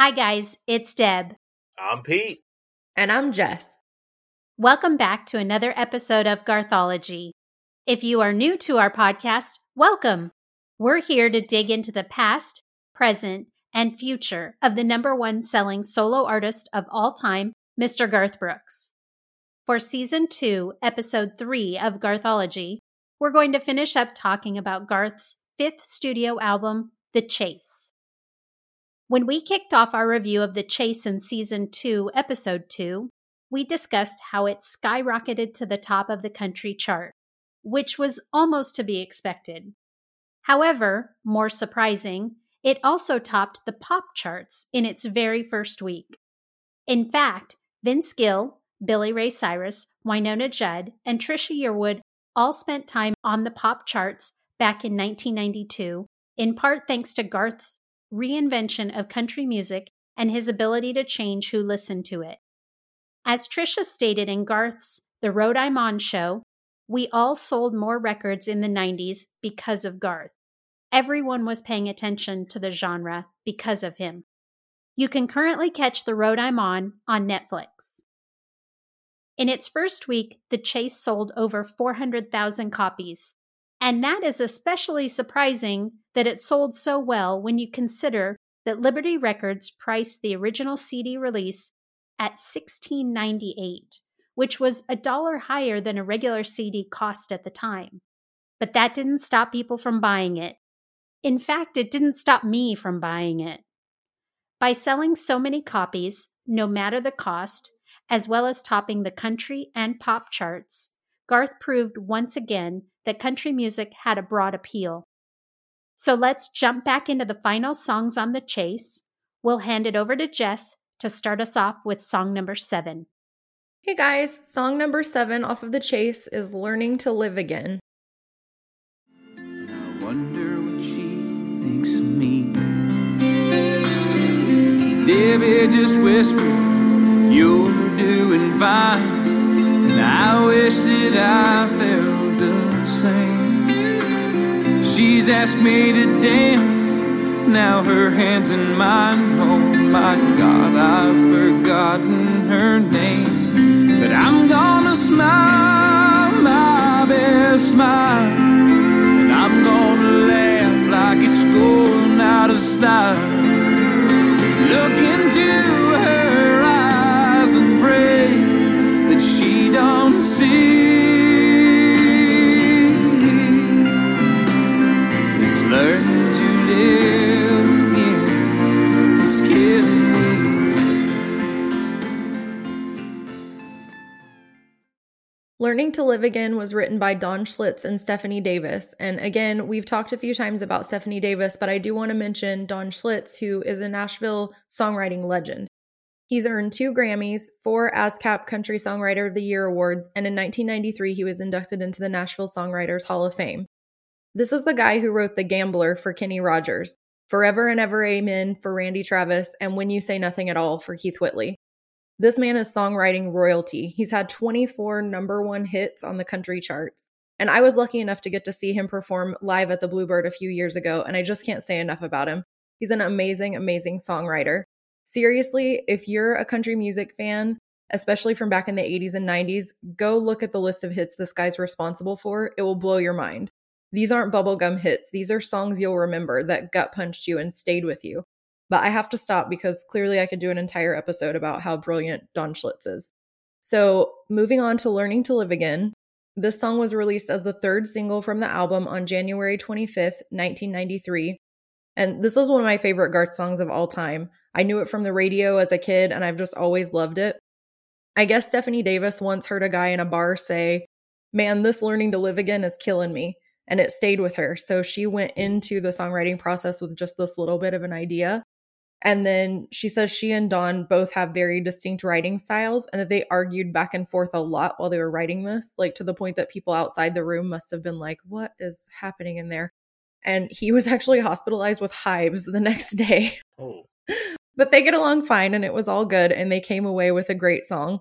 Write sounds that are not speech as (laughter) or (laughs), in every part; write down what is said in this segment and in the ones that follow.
Hi, guys, it's Deb. I'm Pete. And I'm Jess. Welcome back to another episode of Garthology. If you are new to our podcast, welcome. We're here to dig into the past, present, and future of the number one selling solo artist of all time, Mr. Garth Brooks. For season two, episode three of Garthology, we're going to finish up talking about Garth's fifth studio album, The Chase. When we kicked off our review of The Chase in season two, episode two, we discussed how it skyrocketed to the top of the country chart, which was almost to be expected. However, more surprising, it also topped the pop charts in its very first week. In fact, Vince Gill, Billy Ray Cyrus, Wynonna Judd, and Trisha Yearwood all spent time on the pop charts back in 1992, in part thanks to Garth's reinvention of country music and his ability to change who listened to it. As Trisha stated in Garth's The Road I'm On show, we all sold more records in the 90s because of Garth. Everyone was paying attention to the genre because of him. You can currently catch The Road I'm On on Netflix. In its first week, The Chase sold over 400,000 copies, and that is especially surprising that it sold so well when you consider that Liberty Records priced the original CD release at $16.98, which was a dollar higher than a regular CD cost at the time. But that didn't stop people from buying it. In fact, it didn't stop me from buying it. By selling so many copies, no matter the cost, as well as topping the country and pop charts, Garth proved once again that country music had a broad appeal. So let's jump back into the final songs on the chase. We'll hand it over to Jess to start us off with song number seven. Hey guys, song number seven off of the chase is Learning to Live Again. I wonder what she thinks of me. Debbie just whispered, You're doing fine. And I wish that I felt the same. She's asked me to dance. Now her hands in mine. Oh my God, I've forgotten her name. But I'm gonna smile my best smile. And I'm gonna laugh like it's going out of style. Look into her eyes and pray that she don't see. To live again killing me. Learning to Live Again was written by Don Schlitz and Stephanie Davis. And again, we've talked a few times about Stephanie Davis, but I do want to mention Don Schlitz, who is a Nashville songwriting legend. He's earned two Grammys, four ASCAP Country Songwriter of the Year awards, and in 1993, he was inducted into the Nashville Songwriters Hall of Fame. This is the guy who wrote The Gambler for Kenny Rogers, Forever and Ever Amen for Randy Travis, and When You Say Nothing at All for Keith Whitley. This man is songwriting royalty. He's had 24 number one hits on the country charts. And I was lucky enough to get to see him perform live at the Bluebird a few years ago, and I just can't say enough about him. He's an amazing, amazing songwriter. Seriously, if you're a country music fan, especially from back in the 80s and 90s, go look at the list of hits this guy's responsible for. It will blow your mind. These aren't bubblegum hits. These are songs you'll remember that gut punched you and stayed with you. But I have to stop because clearly I could do an entire episode about how brilliant Don Schlitz is. So, moving on to Learning to Live Again, this song was released as the third single from the album on January 25th, 1993. And this is one of my favorite Garth songs of all time. I knew it from the radio as a kid and I've just always loved it. I guess Stephanie Davis once heard a guy in a bar say, Man, this learning to live again is killing me. And it stayed with her. So she went mm. into the songwriting process with just this little bit of an idea. And then she says she and Don both have very distinct writing styles and that they argued back and forth a lot while they were writing this, like to the point that people outside the room must have been like, What is happening in there? And he was (laughs) actually hospitalized with hives the next day. (laughs) Oh. But they get along fine and it was all good. And they came away with a great song.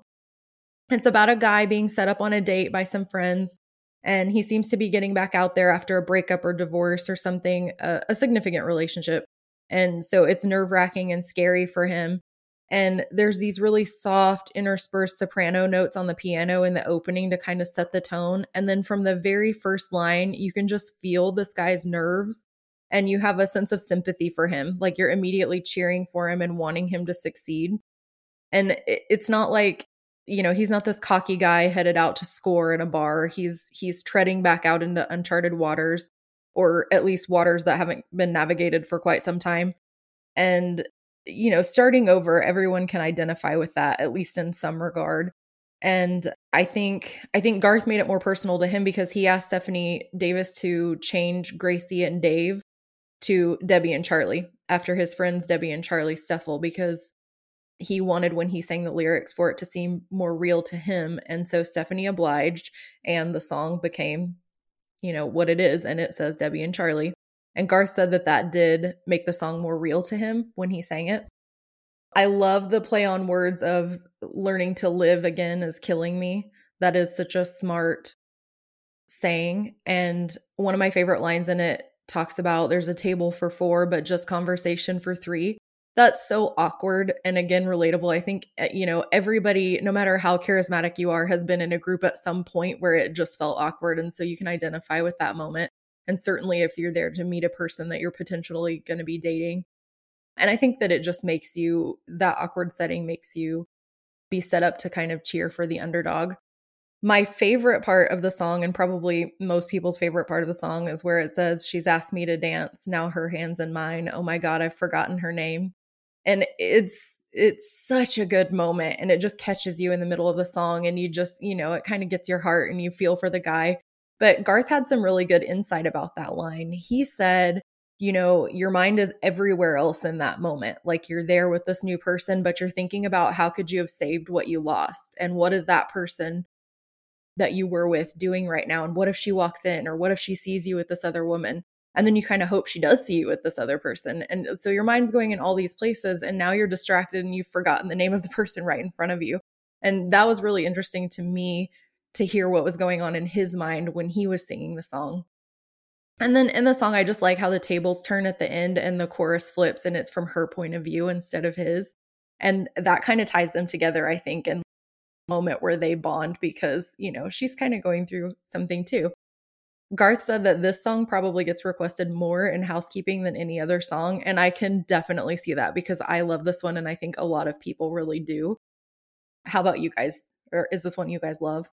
It's about a guy being set up on a date by some friends. And he seems to be getting back out there after a breakup or divorce or something, a, a significant relationship. And so it's nerve wracking and scary for him. And there's these really soft, interspersed soprano notes on the piano in the opening to kind of set the tone. And then from the very first line, you can just feel this guy's nerves and you have a sense of sympathy for him. Like you're immediately cheering for him and wanting him to succeed. And it's not like, you know, he's not this cocky guy headed out to score in a bar. He's he's treading back out into uncharted waters or at least waters that haven't been navigated for quite some time. And you know, starting over, everyone can identify with that at least in some regard. And I think I think Garth made it more personal to him because he asked Stephanie Davis to change Gracie and Dave to Debbie and Charlie after his friends Debbie and Charlie Steffel because he wanted when he sang the lyrics for it to seem more real to him and so Stephanie obliged and the song became you know what it is and it says Debbie and Charlie. And Garth said that that did make the song more real to him when he sang it. I love the play on words of learning to live again is killing me. That is such a smart saying and one of my favorite lines in it talks about there's a table for four, but just conversation for three. That's so awkward and again relatable. I think, eh, you know, everybody, no matter how charismatic you are, has been in a group at some point where it just felt awkward. And so you can identify with that moment. And certainly if you're there to meet a person that you're potentially going to be dating. And I think that it just makes you, that awkward setting makes you be set up to kind of cheer for the underdog. My favorite part of the song, and probably most people's favorite part of the song, is where it says, She's asked me to dance. Now her hands in mine. Oh my God, I've forgotten her name. And it's it's such a good moment and it just catches you in the middle of the song and you just, you know, it kind of gets your heart and you feel for the guy. But Garth had some really good insight about that line. He said, you know, your mind is everywhere else in that moment. Like you're there with this new person, but you're thinking about how could you have saved what you lost? And what is that person that you were with doing right now? And what if she walks in or what if she sees you with this other woman? And then you kind of hope she does see you with this other person. And so your mind's going in all these places and now you're distracted and you've forgotten the name of the (laughs) person right in front of you. And that was really interesting to me to hear what was going on in his mind when he was singing the song. And then in the song, I just like how the tables turn at the end and the chorus flips and it's from her point of view instead of his. And that kind of ties them together, I think, and moment where they bond because, you know, she's kind of going through something too. Garth said that this song probably gets requested more in housekeeping than any other song. And I can definitely see that because I love this one and I think a lot of people really do. How about you guys? Or is this one you guys love?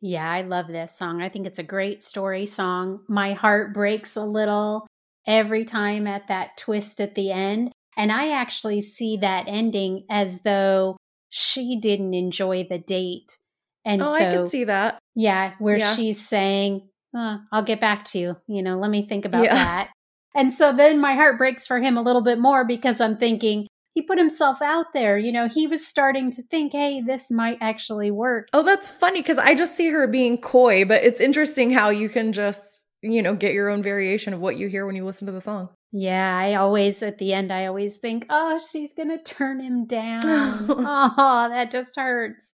Yeah, I love this song. I think it's a great story song. My heart breaks a little every time at that twist at the end. And I actually see that ending as though she didn't enjoy the date. And oh, so, I can see that. Yeah, where Yeah. she's saying, oh, I'll get back to you. You know, let me think about Yeah. (laughs) that. And so then my heart breaks for him a little bit more because I'm thinking, he put himself out there. You know, he was starting to think, hey, this might actually work. Oh, that's funny because I just see her being coy, but it's interesting how you can just, you know, get your own variation of what you hear when you listen to the song. Yeah, I always, at the end, I always think, oh, she's going to turn him (laughs) down. oh, that just hurts.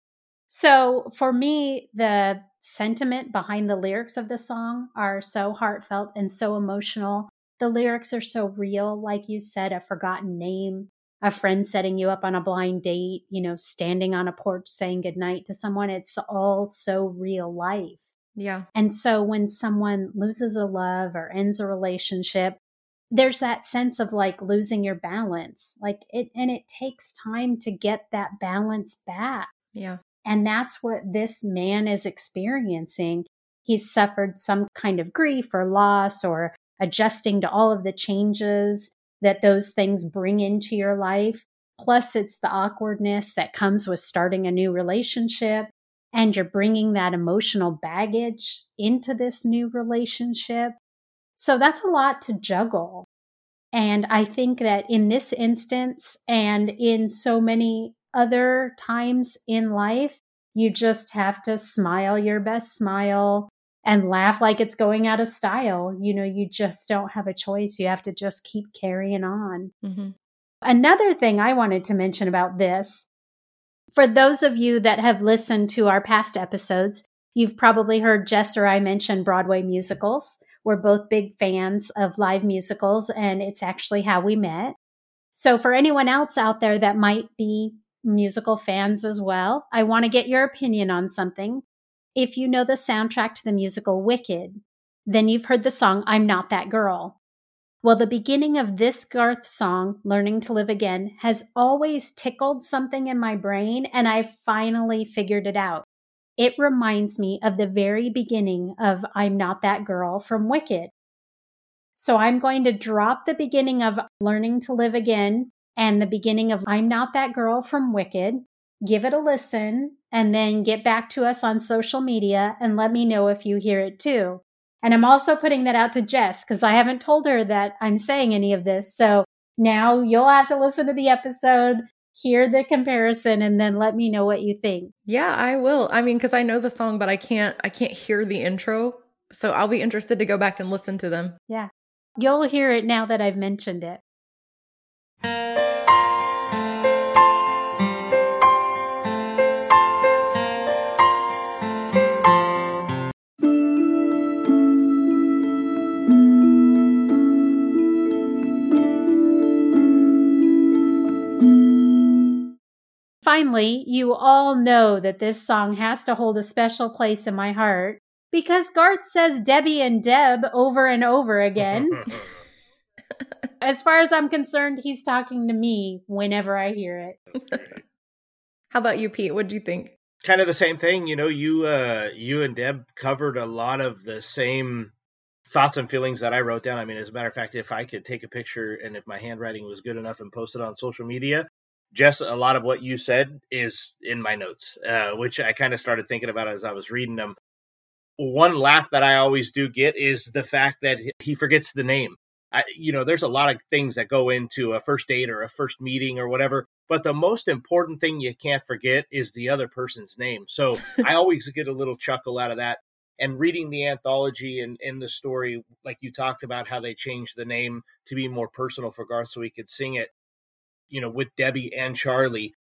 So for me, the sentiment behind the lyrics of the song are so heartfelt and so emotional. The lyrics are so real, like you said, a forgotten name, a friend setting you up on a blind date, you know, standing on a porch saying goodnight to someone. It's all so real life. Yeah. And so when someone loses a love or ends a relationship, there's that sense of like losing your balance. Like it, and it takes time to get that balance back. Yeah. And that's what this man is experiencing. He's suffered some kind of grief or loss or adjusting to all of the changes that those things bring into your life. Plus, it's the awkwardness that comes with starting a new relationship. and you're bringing that emotional baggage into this new relationship. So that's a lot to juggle. And I think that in this instance and in so many other times in life, you just have to smile your best smile and laugh like it's going out of style. You know, you just don't have a choice. You have to just keep carrying on. Mm-hmm. Another thing I wanted to mention about this for those of you that have listened to our past episodes, you've probably heard Jess or I mention Broadway musicals. We're both big fans of live musicals, and it's actually how we met. So, for anyone else out there that might be musical fans as well, I want to get your opinion on something. If you know the soundtrack to the musical Wicked, then you've heard the song I'm Not That Girl. Well, the beginning of this Garth song, Learning to Live Again, has always tickled something in my brain, and I finally figured it out. It reminds me of the very beginning of I'm Not That Girl from Wicked. So I'm going to drop the beginning of Learning to Live Again and the beginning of I'm Not That Girl from Wicked. Give it a listen and then get back to us on social media and let me know if you hear it too. And I'm also putting that out to Jess because I haven't told her that I'm saying any of this. So now you'll have to listen to the episode, hear the comparison, and then let me know what you think. Yeah, I will. I mean, because I know the song, but I can't I can't hear the intro. So I'll be interested to go back and listen to them. Yeah. You'll hear it now that I've mentioned it. Finally, you all know that this song has to hold a special place in my heart because Garth says Debbie and Deb over and over again. (laughs) as far as I'm concerned, he's talking to me whenever I hear it. (laughs) How about you, Pete? What do you think? Kind of the same thing. You know, you uh you and Deb covered a lot of the same thoughts and feelings that I wrote down. I mean, as a matter of fact, if I could take a picture and if my handwriting was good enough and post it on social media, Jess, a lot of what you said is in my notes, uh, which I kind of started thinking about as I was reading them. One laugh that I always do get is the fact that he forgets the name. I, you know, there's a lot of things that go into a first date or a first meeting or whatever, but the most important thing you can't forget is the other person's name. So I (laughs) always get a little chuckle out of that. And reading the anthology and in the story, like you talked about how they changed the name to be more personal for Garth so he could sing it you know, with Debbie and Charlie,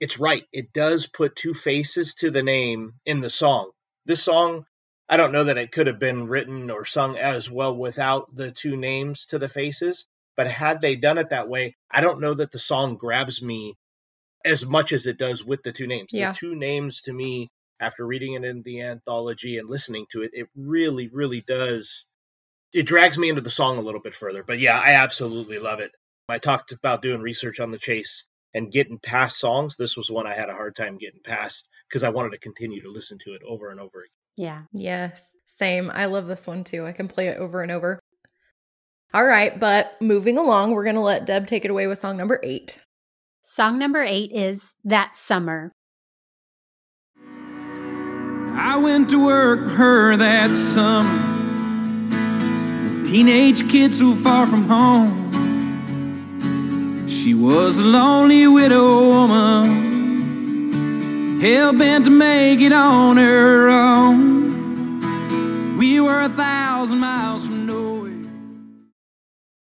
it's right. It does put two faces to the name in the song. This song, I don't know that it could have been written or sung as well without the two names to the faces, but had they done it that way, I don't know that the song grabs me as much as it does with the two names. Yeah. The two names to me, after reading it in the anthology and listening to it, it really, really does. It drags me into the song a little bit further. But yeah, I absolutely love it. I talked about doing research on the chase and getting past songs. This was one I had a hard time getting past because I wanted to continue to listen to it over and over again. Yeah. Yes. Same. I love this one too. I can play it over and over. All right, but moving along, we're going to let Deb take it away with song number eight. Song number eight is That Summer. I went to work for her that summer. A teenage kid so far from home. Was a lonely widow woman, hell bent to make it on her own. We were a thousand miles from nowhere.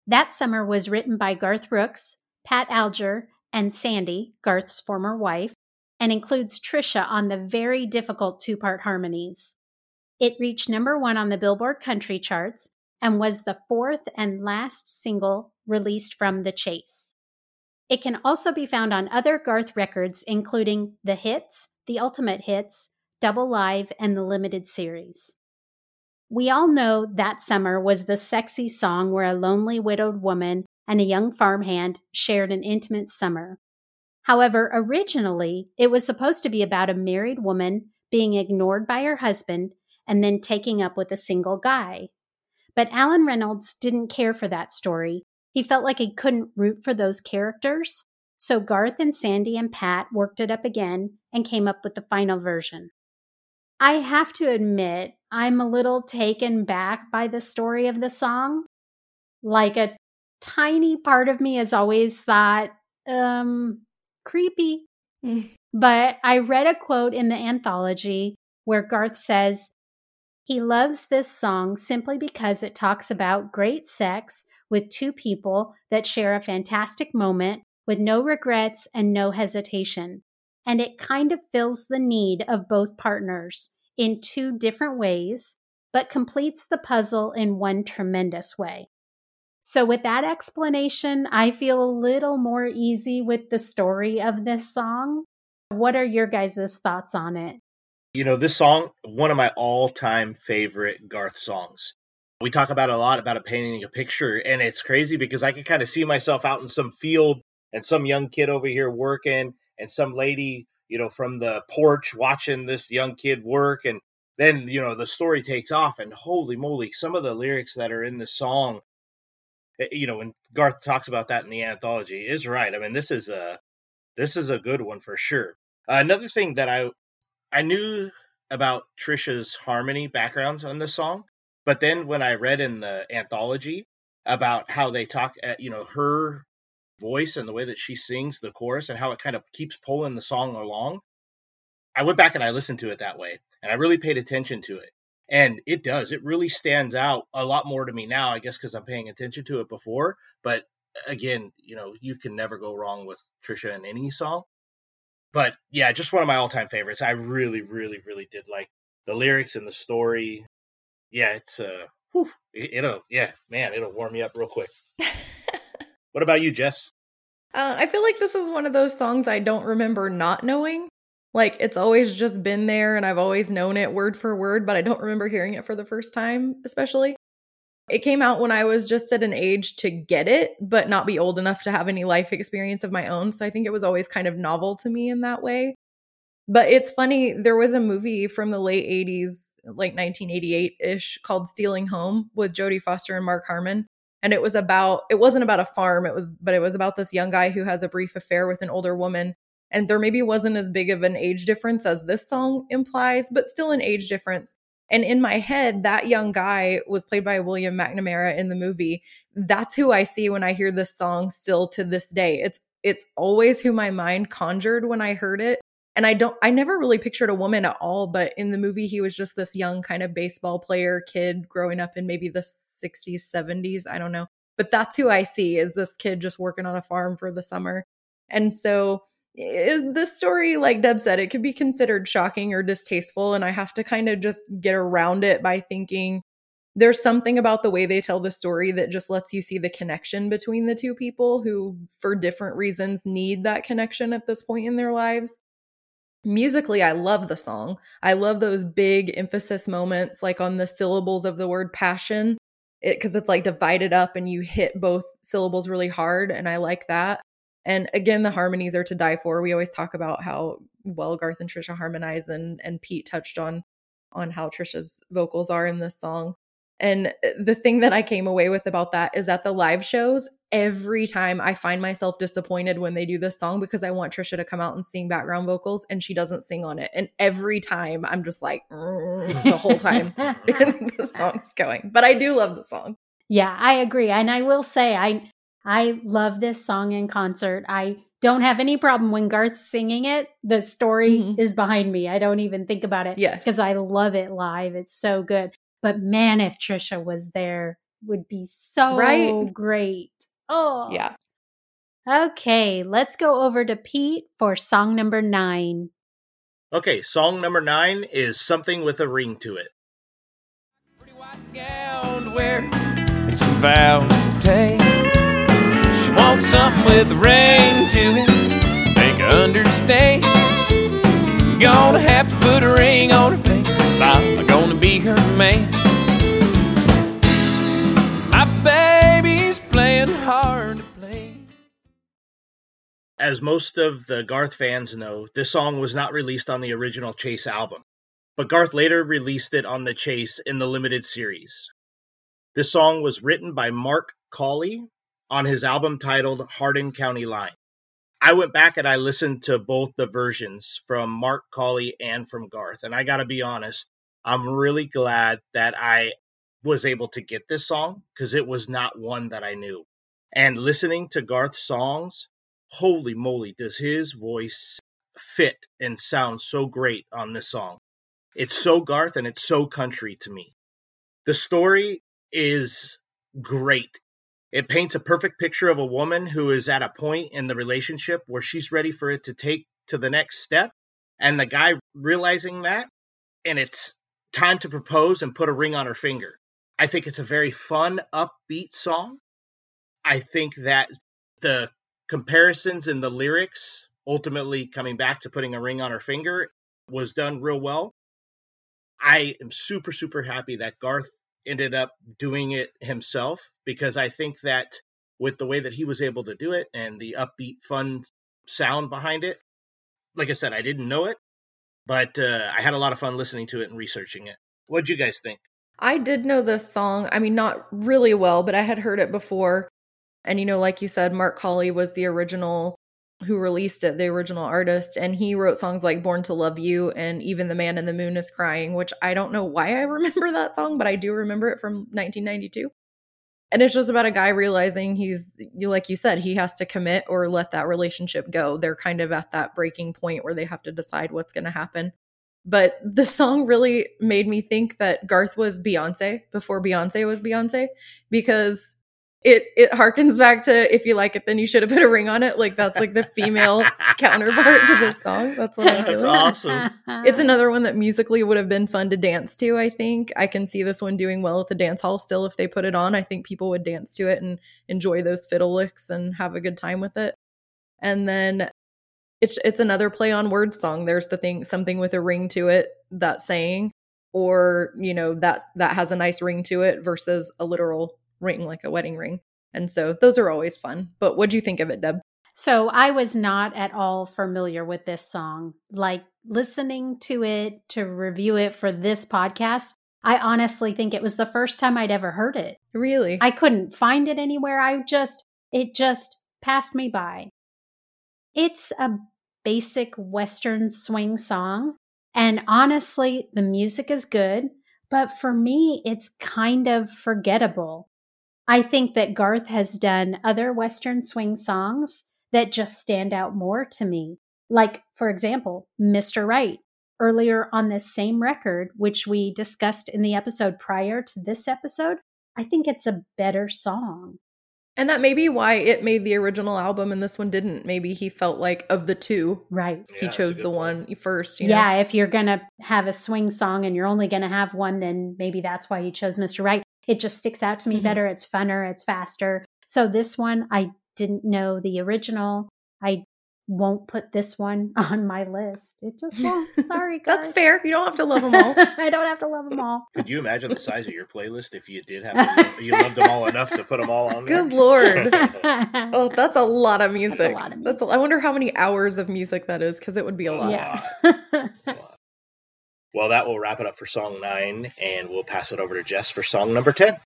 That summer was written by Garth Brooks, Pat Alger, and Sandy, Garth's former wife, and includes Trisha on the very difficult two part harmonies. It reached number one on the Billboard country charts and was the fourth and last single released from The Chase. It can also be found on other Garth records, including The Hits, The Ultimate Hits, Double Live, and the Limited Series. We all know that summer was the sexy song where a lonely widowed woman and a young farmhand shared an intimate summer. However, originally, it was supposed to be about a married woman being ignored by her husband and then taking up with a single guy. But Allen Reynolds didn't care for that story he felt like he couldn't root for those characters. So Garth and Sandy and Pat worked it up again and came up with the final version. I have to admit, I'm a little taken back by the story of the song. Like a tiny part of me has always thought, um, creepy. (laughs) but I read a quote in the anthology where Garth says, he loves this song simply because it talks about great sex with two people that share a fantastic moment with no regrets and no hesitation. And it kind of fills the need of both partners in two different ways, but completes the puzzle in one tremendous way. So, with that explanation, I feel a little more easy with the story of this song. What are your guys' thoughts on it? You know, this song, one of my all time favorite Garth songs. We talk about a lot about a painting a picture, and it's crazy because I can kind of see myself out in some field and some young kid over here working, and some lady, you know, from the porch watching this young kid work. And then, you know, the story takes off, and holy moly, some of the lyrics that are in the song Eh, you know, when Garth talks about that in the anthology, is right. I mean, this is a this is a good one for sure. Uh, another thing that I I knew about Trisha's harmony backgrounds on this song, but then when I read in the anthology about how they talk, at, you know, her voice and the way that she sings the chorus and how it kind of keeps pulling the song along, I went back and I listened to it that way, and I really paid attention to it. And it does it really stands out a lot more to me now i guess because i'm paying attention to it before. But uh, again you know you can never go wrong with trisha in any song. But yeah just one of my all-time favorites. I really really really did like the lyrics and the story yeah it's uh whew, it, will yeah man it'll warm you up real quick (laughs) what about you jess uh, i feel like this is one of those songs i don't remember not knowing like it's always just been there and I've always known it word for word, but I don't remember hearing it for the first time, especially. It came out when I was just at an age to get it, but not be old enough to have any life experience of my own. So I think it was always kind of novel to me in that way. But it's funny, there was a movie from the late 80s, like 1988 ish, called Stealing Home with Jodie Foster and Mark Harmon. And it was about, it wasn't about a farm, it was, but it was about this young guy who has a brief affair with an older woman and there maybe wasn't as big of an age difference as this song implies, but still an age difference. And in my head, that young guy was played by William McNamara in the movie. That's who I see when I hear this song still to this day. It's it's always who my mind conjured when I heard it. And I don't I never really pictured a woman at all, but in the movie he was just this young kind of baseball player kid growing up in maybe the 60s, 70s, I don't know. But that's who I see is this kid just working on a farm for the summer. And so is this story like deb said it could be considered shocking or distasteful and i have to kind of just get around it by thinking there's something about the way they tell the story that just lets you see the connection between the two people who for different reasons need that connection at this point in their lives musically i love the song i love those big emphasis moments like on the syllables of the word passion because it, it's like divided up and you hit both syllables really hard and i like that and again, the harmonies are to die for. We always talk about how well Garth and Trisha harmonize, and and Pete touched on on how Trisha's vocals are in this song. And uh, the thing that I came away with about that is that the live shows, every time I find myself disappointed when they do this song because I want Trisha to come out and sing background vocals and she doesn't sing on it. And every time I'm just like the whole time (laughs) (laughs) the song's going. But I do love the song. Yeah, I agree. And I will say I I love this song in concert. I don't have any problem when Garth's singing it. The story mm-hmm. is behind me. I don't even think about it. Yes. Because I love it live. It's so good. But man, if Trisha was there, would be so right? great. Oh. Yeah. Okay, let's go over to Pete for song number nine. Okay, song number nine is Something with a Ring to It. Pretty white gown to wear and some vows to take. Want something with a ring to it. Make her understand. Gonna have to put a ring on her finger if I'm gonna be her man. My baby's playing hard to play. As most of the Garth fans know, this song was not released on the original Chase album, but Garth later released it on the Chase in the limited series. This song was written by Mark Collie on his album titled Hardin County Line. I went back and I listened to both the versions from Mark Collie and from Garth. And I got to be honest, I'm really glad that I was able to get this song because it was not one that I knew. And listening to Garth's songs, holy moly, does his voice fit and sound so great on this song. It's so Garth and it's so country to me. The story is great. It paints a perfect picture of a woman who is at a point in the relationship where she's ready for it to take to the next step. And the guy realizing that, and it's time to propose and put a ring on her finger. I think it's a very fun, upbeat song. I think that the comparisons in the lyrics, ultimately coming back to putting a ring on her finger, was done real well. I am super, super happy that Garth ended up doing it himself because I think that with the way that he was able to do it and the upbeat, fun sound behind it, like I said, I didn't know it, but uh, I had a lot of fun listening to it and researching it. What'd you guys think? I did know this song. I mean, not really well, but I had heard it before. And, you know, like you said, Mark Collie was the original who released it, the original artist, and he wrote songs like Born to Love You and Even the Man in the Moon is Crying, which I don't know why I (laughs) remember that song, but I do remember it from 1992. And it's just about a guy realizing he's, like you said, he has to commit or let that relationship go. They're kind of at that breaking point where they have to decide what's going to happen. But the song really made me think that Garth was Beyonce before Beyonce was Beyonce because it it harkens back to if you like it then you should have put a ring on it. Like that's like the female (laughs) counterpart to this song. That's what i'm feeling awesome. (laughs) it's another one that musically would have been fun to dance to i think. I can see this one doing well at the dance hall still if they put it on. I think people would dance to it and enjoy those fiddle licks and have a good time with it. And then it's it's another play on word song. There's the thing something with a ring to it that saying or you know that that has a nice ring to it versus a literal ring, like a wedding ring. And so those are always fun. But what do you think of it, Deb? So I was not at all familiar with this song. Like listening to it to review it for this podcast, I honestly think it was the first time I'd ever heard it. Really? I couldn't find it anywhere. I just, it just passed me by. It's a basic Western swing song. And honestly, the music is good, but for me, it's kind of forgettable. I think that Garth has done other Western swing songs that just stand out more to me. Like, for example, Mr. Right, earlier on this same record, which we discussed in the episode prior to this episode. I think it's a better song. And that may be why it made the original album and this one didn't. Maybe he felt like of the two, right? He chose the good one point. first. you Yeah, know? if you're going to have a swing song and you're only going to have one, then maybe that's why he chose Mr. Right. It just sticks out to me Mhm. better. It's funner, it's faster. So this one, I didn't know the original. I won't put this one (laughs) on my list. It just (laughs) won't. Sorry, guys. That's fair. You don't have to love them all. (laughs) I don't have to love them all. Could you imagine the size of your playlist if you did have to, you loved them all enough to put them all on there? Good lord. Oh, that's a lot of music. lot of That's a- I wonder how many hours of music that is because it would be a lot. yeah. Well, that will wrap it up for song nine, and we'll pass it over to Jess for song number 10.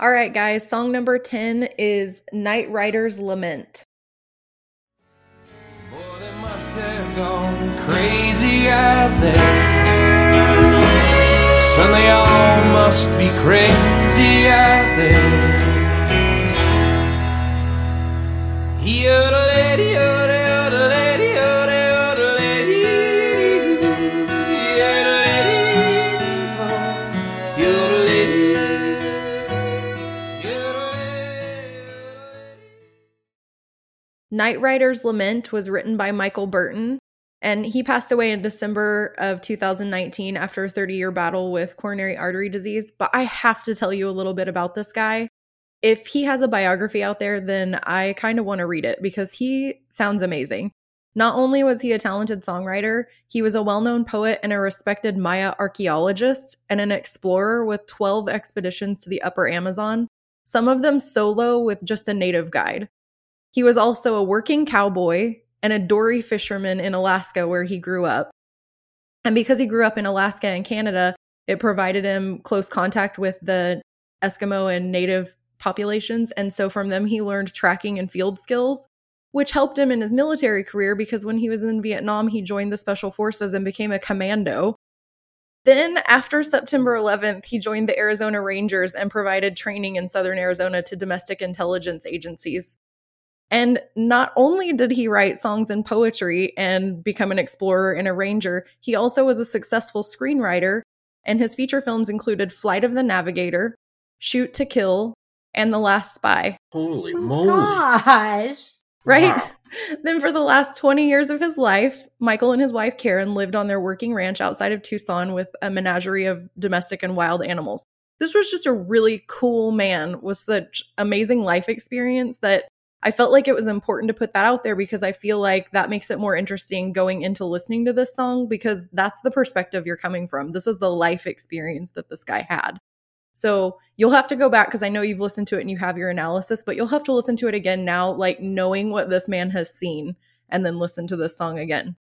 All right, guys. Song number 10 is Night Rider's Lament. Boy, they must have gone crazy out there. Son, they all must be crazy out there. Night Rider's Lament was written by Michael Burton, and he passed away in December of 2019 after a 30 year battle with coronary artery disease. But I have to tell you a little bit about this guy. If he has a biography out there, then I kind of want to read it because he sounds amazing. Not only was he a talented songwriter, he was a well known poet and a respected Maya archaeologist and an explorer with 12 expeditions to the upper Amazon, some of them solo with just a native guide. He was also a working cowboy and a dory fisherman in Alaska, where he grew up. And because he grew up in Alaska and Canada, it provided him close contact with the Eskimo and native populations. And so from them, he learned tracking and field skills. which helped him in his military career because when he was in Vietnam, he joined the special forces and became a commando. Then, after September 11th, he joined the Arizona Rangers and provided training in southern Arizona to domestic intelligence agencies. And not only did he write songs and poetry and become an explorer and a ranger, he also was a successful screenwriter, and his feature films included Flight of the Navigator, Shoot to Kill, and The Last Spy. Holy Oh, moly! gosh. Right? Wow. (laughs) then, for the last 20 years of his life, Michael and his wife Karen lived on their working ranch outside of Tucson with a menagerie of domestic and wild animals. This was just a really cool man with such amazing life experience that I felt like it was important to put that out there because I feel like that makes it more interesting going into listening to this song because that's the perspective you're coming from. This is the life experience that this guy had. So you'll have to go back because I know you've listened to it and you have your analysis, but you'll have to listen to it again now, like knowing what this man has seen, and then listen to this song again.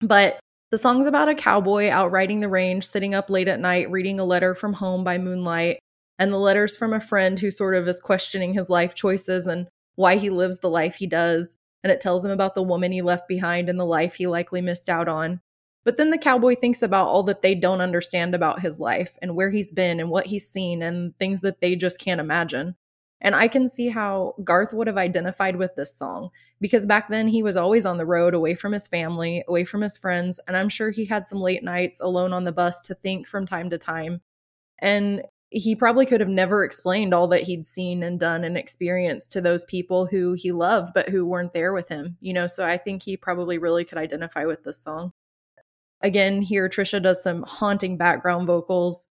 But the song's about a cowboy out riding the range, sitting up late at night, reading a letter from home by moonlight. And the letter's from a friend who sort of is questioning his life choices and why he lives the life he does. And it tells him about the woman he left behind and the life he likely missed out on. But then the cowboy thinks about all that they don't understand about his life and where he's been and what he's seen and things that they just can't imagine. And I can see how Garth would have identified with this song because back then he was always on the road, away from his family, away from his friends. And I'm sure he had some late nights alone on the bus to think from time to time. And he probably could have never explained all that he'd seen and done and experienced to those people who he loved, but who weren't there with him, you know? So I think he probably really could identify with this song. Again, here Trisha does some haunting background vocals.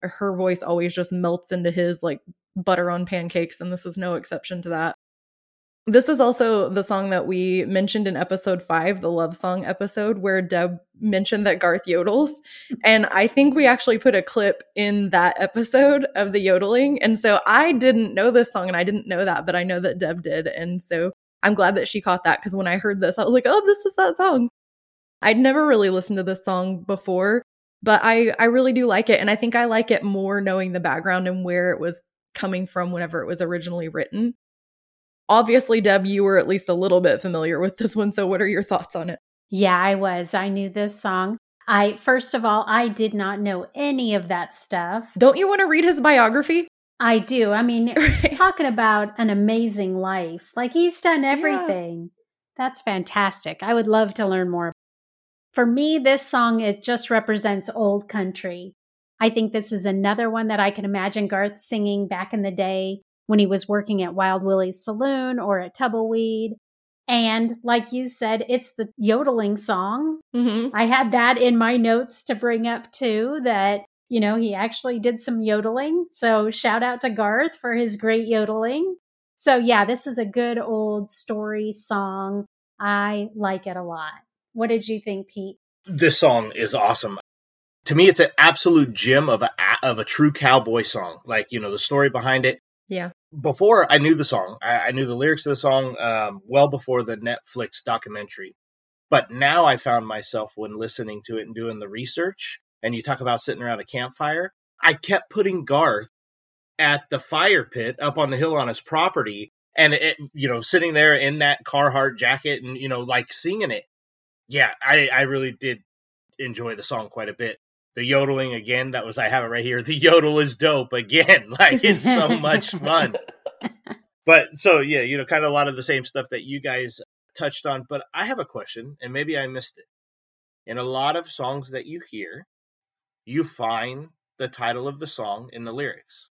Her voice always just melts into his like butter on pancakes, and this is no exception to that. This is also the song that we mentioned in episode five, the love song episode, where Deb mentioned that Garth yodels. And I think we actually put a clip in that episode of the yodeling. And so I didn't know this song and I didn't know that, but I know that Deb did. And so I'm glad that she caught that because when I heard this, I was like, oh, this is that song. I'd never really listened to this song before, but I, I really do like it. And I think I like it more knowing the background and where it was coming from whenever it was originally written. Obviously, Deb, you were at least a little bit familiar with this one. So, what are your thoughts on it? Yeah, I was. I knew this song. I first of all, I did not know any of that stuff. Don't you want to read his biography? I do. I mean, (laughs) Right. talking about an amazing life. Like he's done everything. That's fantastic. I would love to learn more. For me, this song it just represents old country. I think this is another one that I can imagine Garth singing back in the day when he was working at Wild Willie's Saloon or at Tumbleweed. And like you said, it's the yodeling song. Mm-hmm. I had that in my notes to bring up too that, you know, he actually did some yodeling. So shout out to Garth for his great yodeling. So yeah, this is a good old story song. I like it a lot. What did you think, Pete? This song is awesome. To me, it's an absolute gem of a of a true cowboy song. Like you know the story behind it. Yeah. Before I knew the song, I, I knew the lyrics of the song um, well before the Netflix documentary. But now I found myself when listening to it and doing the research, and you talk about sitting around a campfire. I kept putting Garth at the fire pit up on the hill on his property, and it, you know, sitting there in that Carhartt jacket, and you know, like singing it. Yeah, I I really did enjoy the song quite a bit. The yodeling again, that was I have it right here. The yodel is dope again. (laughs) Like it's so (laughs) much fun. But so yeah, you know, kind of a lot of the same stuff that you guys touched on. But I have a question, and maybe I missed it. In a lot of songs that you hear, you find the title of the song in the lyrics.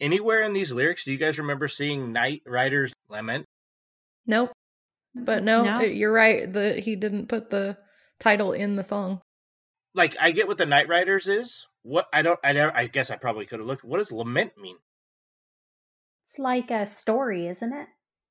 Anywhere in these lyrics, do you guys remember seeing Night Rider's Lament? Nope. But no, No. you're right. The he didn't put the title in the song. Like I get what the Night Riders is. What I don't, I never, I guess I probably could have looked. What does lament mean? It's like a story, isn't it?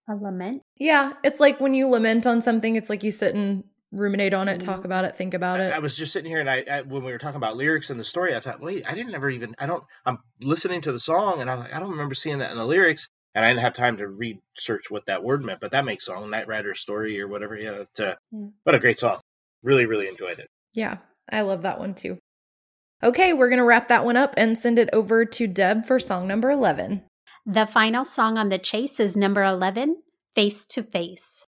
A lament. Yeah, it's like when you lament on something, it's like you sit and ruminate on it, talk Mhm. about it, think about I, it. I was just sitting here, and I, I when we were talking about lyrics and the story, I thought, wait, I didn't ever even. I don't. I'm listening to the song, and I'm like, I don't remember seeing that in the lyrics, and I didn't have time to research what that word meant. But that makes song, Night Rider story or whatever. Yeah, it's, uh, Yeah. what a great song. Really, really enjoyed it. Yeah, I love that one too. Okay, we're going to wrap that one up and send it over to Deb for song number 11. The final song on the chase is number 11 Face to Face.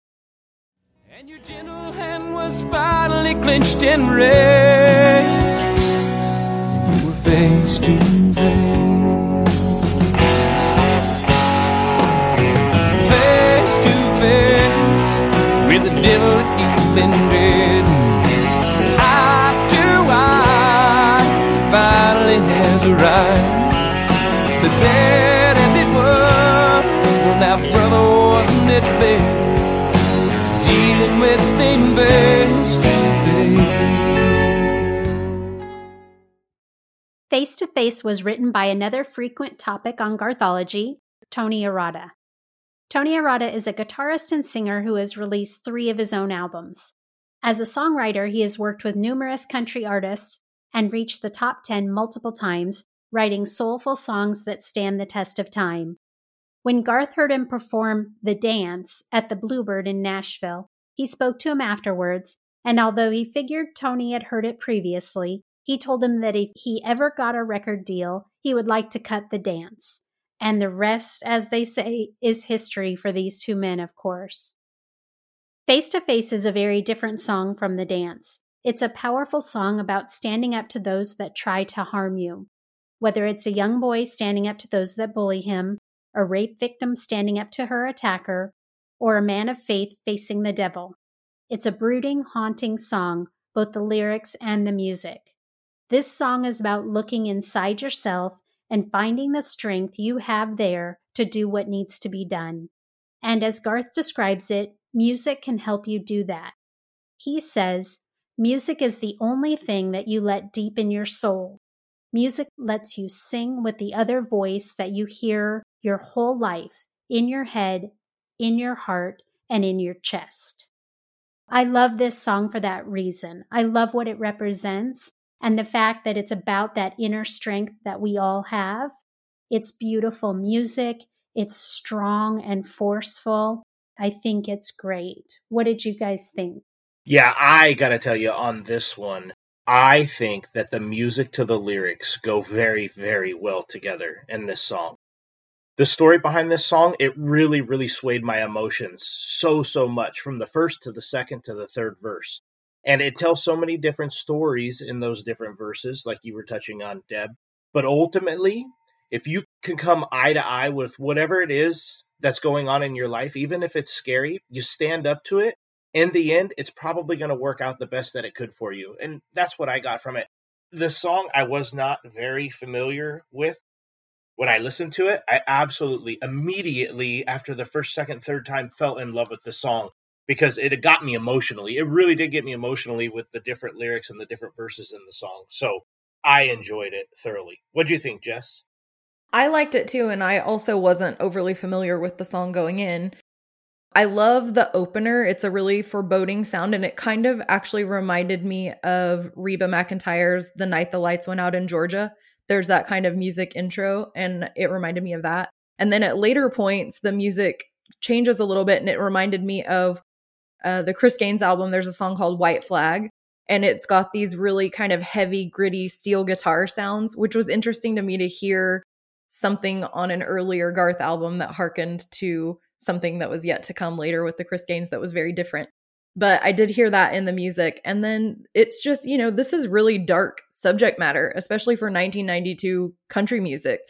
And your gentle hand was finally clenched in raised. You were face to face. Face to face with the devil that you've been arrived. But as it was, well now brother wasn't it bad? Dealing with. Face to Face was written by another frequent topic on Garthology, Tony Arata. Tony Arata is a guitarist and singer who has released three of his own albums. As a songwriter, he has worked with numerous country artists and reached the top 10 multiple times, writing soulful songs that stand the test of time. When Garth heard him perform The Dance at the Bluebird in Nashville, he spoke to him afterwards, and although he figured Tony had heard it previously, he told him that if he ever got a record deal, he would like to cut the dance. And the rest, as they say, is history for these two men, of course. Face to Face is a very different song from The Dance. It's a powerful song about standing up to those that try to harm you. Whether it's a young boy standing up to those that bully him, a rape victim standing up to her attacker, or a man of faith facing the devil. It's a brooding, haunting song, both the lyrics and the music. This song is about looking inside yourself and finding the strength you have there to do what needs to be done. And as Garth describes it, music can help you do that. He says, Music is the only thing that you let deep in your soul. Music lets you sing with the other voice that you hear your whole life in your head, in your heart, and in your chest. I love this song for that reason. I love what it represents and the fact that it's about that inner strength that we all have. It's beautiful music, it's strong and forceful. I think it's great. What did you guys think? Yeah, I got to tell you on this one, I think that the music to the lyrics go very, very well together in this song. The story behind this song, it really, really swayed my emotions so, so much from the first to the second to the third verse. And it tells so many different stories in those different verses, like you were touching on, Deb. But ultimately, if you can come eye to eye with whatever it is that's going on in your life, even if it's scary, you stand up to it. In the end, it's probably going to work out the best that it could for you. And that's what I got from it. The song I was not very familiar with. When I listened to it, I absolutely immediately, after the first, second, third time, fell in love with the song because it got me emotionally. It really did get me emotionally with the different lyrics and the different verses in the song. So I enjoyed it thoroughly. What do you think, Jess? I liked it too, and I also wasn't overly familiar with the song going in. I love the opener. It's a really foreboding sound, and it kind of actually reminded me of Reba McEntire's The Night the Lights Went Out in Georgia. There's that kind of music intro, and it reminded me of that. And then at later points, the music changes a little bit, and it reminded me of uh, the Chris Gaines album, there's a song called White Flag, and it's got these really kind of heavy, gritty steel guitar sounds, which was interesting to me to hear something on an earlier Garth album that harkened to something that was yet to come later with the Chris Gaines that was very different. But I did hear that in the music. And then it's just, you know, this is really dark subject matter, especially for 1992 country music.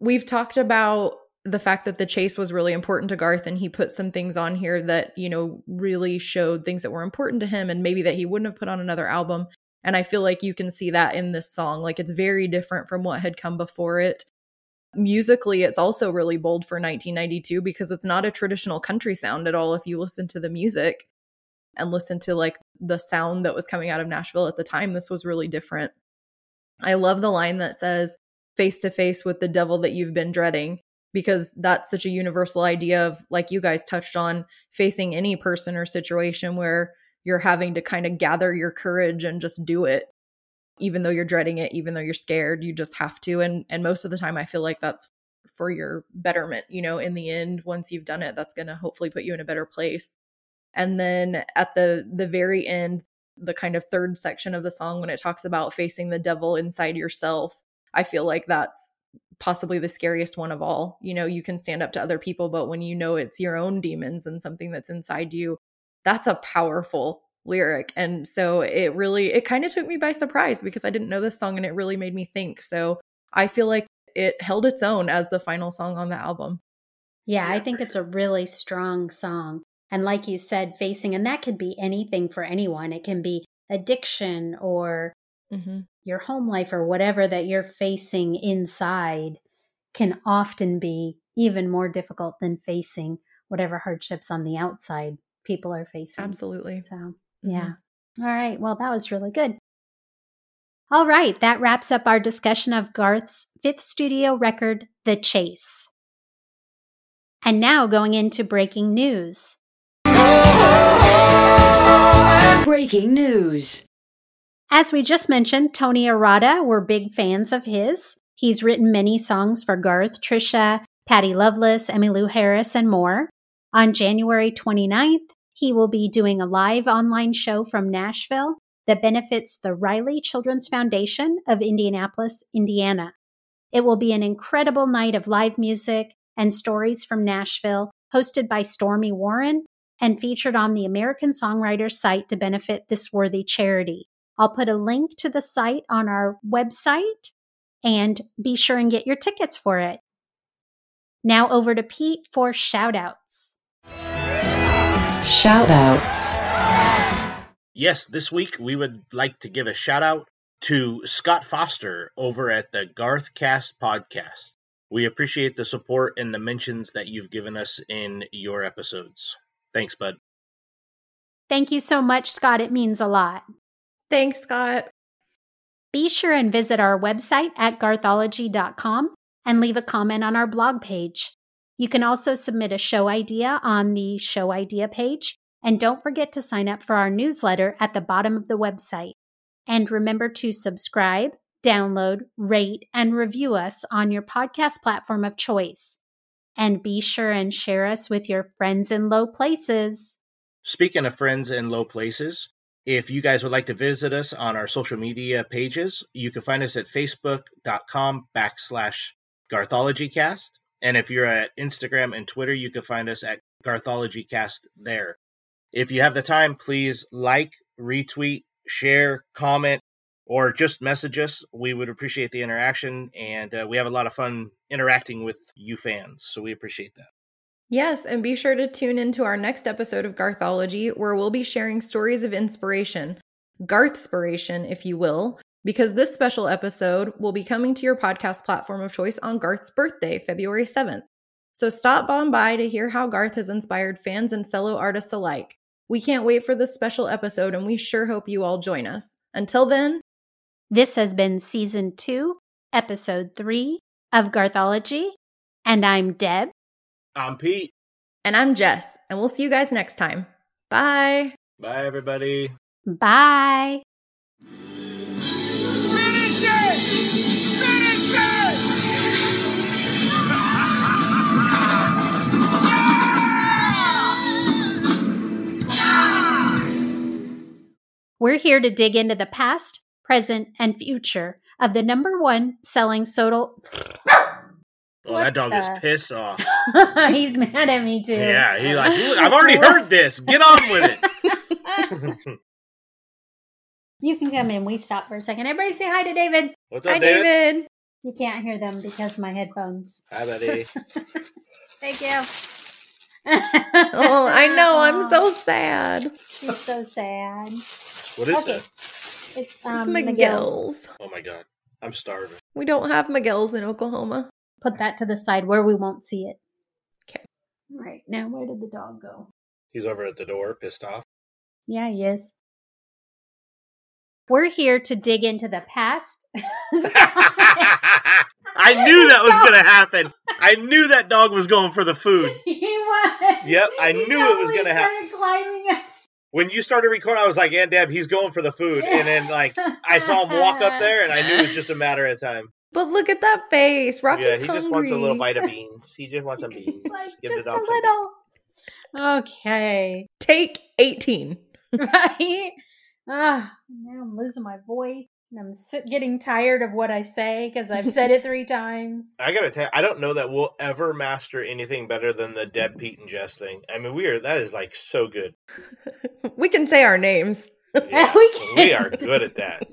We've talked about the fact that the chase was really important to Garth and he put some things on here that, you know, really showed things that were important to him and maybe that he wouldn't have put on another album. And I feel like you can see that in this song. Like it's very different from what had come before it. Musically, it's also really bold for 1992 because it's not a traditional country sound at all if you listen to the music and listen to like the sound that was coming out of Nashville at the time. This was really different. I love the line that says, face to face with the devil that you've been dreading because that's such a universal idea of like you guys touched on facing any person or situation where you're having to kind of gather your courage and just do it even though you're dreading it even though you're scared you just have to and and most of the time i feel like that's for your betterment you know in the end once you've done it that's going to hopefully put you in a better place and then at the the very end the kind of third section of the song when it talks about facing the devil inside yourself i feel like that's possibly the scariest one of all. You know, you can stand up to other people, but when you know it's your own demons and something that's inside you, that's a powerful lyric. And so it really, it kind of took me by surprise because I didn't know this song and it really made me think. So I feel like it held its own as the final song on the album. Yeah, I think it's a really strong song. And like you said, facing, and that could be anything for anyone. It can be addiction or mm-hmm. your home life or whatever that you're facing inside can often be even more difficult than facing whatever hardships on the outside people are facing. Absolutely. So. Yeah. All right. Well, that was really good. All right. That wraps up our discussion of Garth's fifth studio record, The Chase. And now going into breaking news. Breaking news. As we just mentioned, Tony Arata, we're big fans of his. He's written many songs for Garth, Trisha, Patty Loveless, Emmylou Harris, and more. On January 29th, he will be doing a live online show from Nashville that benefits the Riley Children's Foundation of Indianapolis, Indiana. It will be an incredible night of live music, and Stories from Nashville, hosted by Stormy Warren and featured on the American Songwriters site to benefit this worthy charity. I'll put a link to the site on our website and be sure and get your tickets for it. Now over to Pete for shoutouts. Shoutouts. Yes, this week we would like to give a shout out to Scott Foster over at the Garth Cast podcast. We appreciate the support and the mentions that you've given us in your episodes. Thanks, bud. Thank you so much, Scott. It means a lot. Thanks, Scott. Be sure and visit our website at garthology.com and leave a comment on our blog page. You can also submit a show idea on the show idea page. And don't forget to sign up for our newsletter at the bottom of the website. And remember to subscribe, download, rate, and review us on your podcast platform of choice. And be sure and share us with your friends in low places. Speaking of friends in low places, if you guys would like to visit us on our social media pages, you can find us at facebook.com backslash garthologycast. And if you're at Instagram and Twitter, you can find us at garthologycast there. If you have the time, please like, retweet, share, comment, or just message us. We would appreciate the interaction, and uh, we have a lot of fun interacting with you fans, so we appreciate that. Yes, and be sure to tune into our next episode of Garthology, where we'll be sharing stories of inspiration, Garthspiration, if you will, because this special episode will be coming to your podcast platform of choice on Garth's birthday, February 7th. So stop on by to hear how Garth has inspired fans and fellow artists alike. We can't wait for this special episode, and we sure hope you all join us. Until then, this has been season two, episode three of Garthology. And I'm Deb. I'm Pete. And I'm Jess. And we'll see you guys next time. Bye. Bye, everybody. Bye. Finish it! Finish it! We're here to dig into the past, present, and future of the number one selling soda. Oh, what that dog the? is pissed off. (laughs) He's mad at me too. Yeah, he's like, I've already (laughs) heard this. Get on with it. (laughs) you can come in. We stop for a second. Everybody say hi to David. What's up, hi, David? David? You can't hear them because my headphones. Hi, buddy. (laughs) Thank you. (laughs) oh, I know. I'm so (laughs) sad. She's so sad. What is okay. that? It's, um, it's Miguel's. Oh my god, I'm starving. We don't have Miguel's in Oklahoma. Put that to the side where we won't see it. Okay. All right. Now, where did the dog go? He's over at the door, pissed off. Yeah, he is. We're here to dig into the past. (laughs) I knew that was going to happen. I knew that dog was going for the food. (laughs) He was. Yep, I he knew it was going to happen. Climbing up when you started recording, I was like, "And Deb, he's going for the food," and then (laughs) like I saw him walk up there, and I knew it was just a matter of time. But look at that face, Rocky's Yeah, he hungry. just wants a little bite of beans. He just wants some beans. like Give just a little. Okay. Take eighteen. right. Ah, now I'm losing my voice. And I'm sit- getting tired of what I say because I've said it three times. (laughs) I gotta tell you, I don't know that we'll ever master anything better than the Deb, Pete, and Jess thing. I mean, we are that is like so good. (laughs) we can say our names. Yeah, (laughs) We can. we are good at that.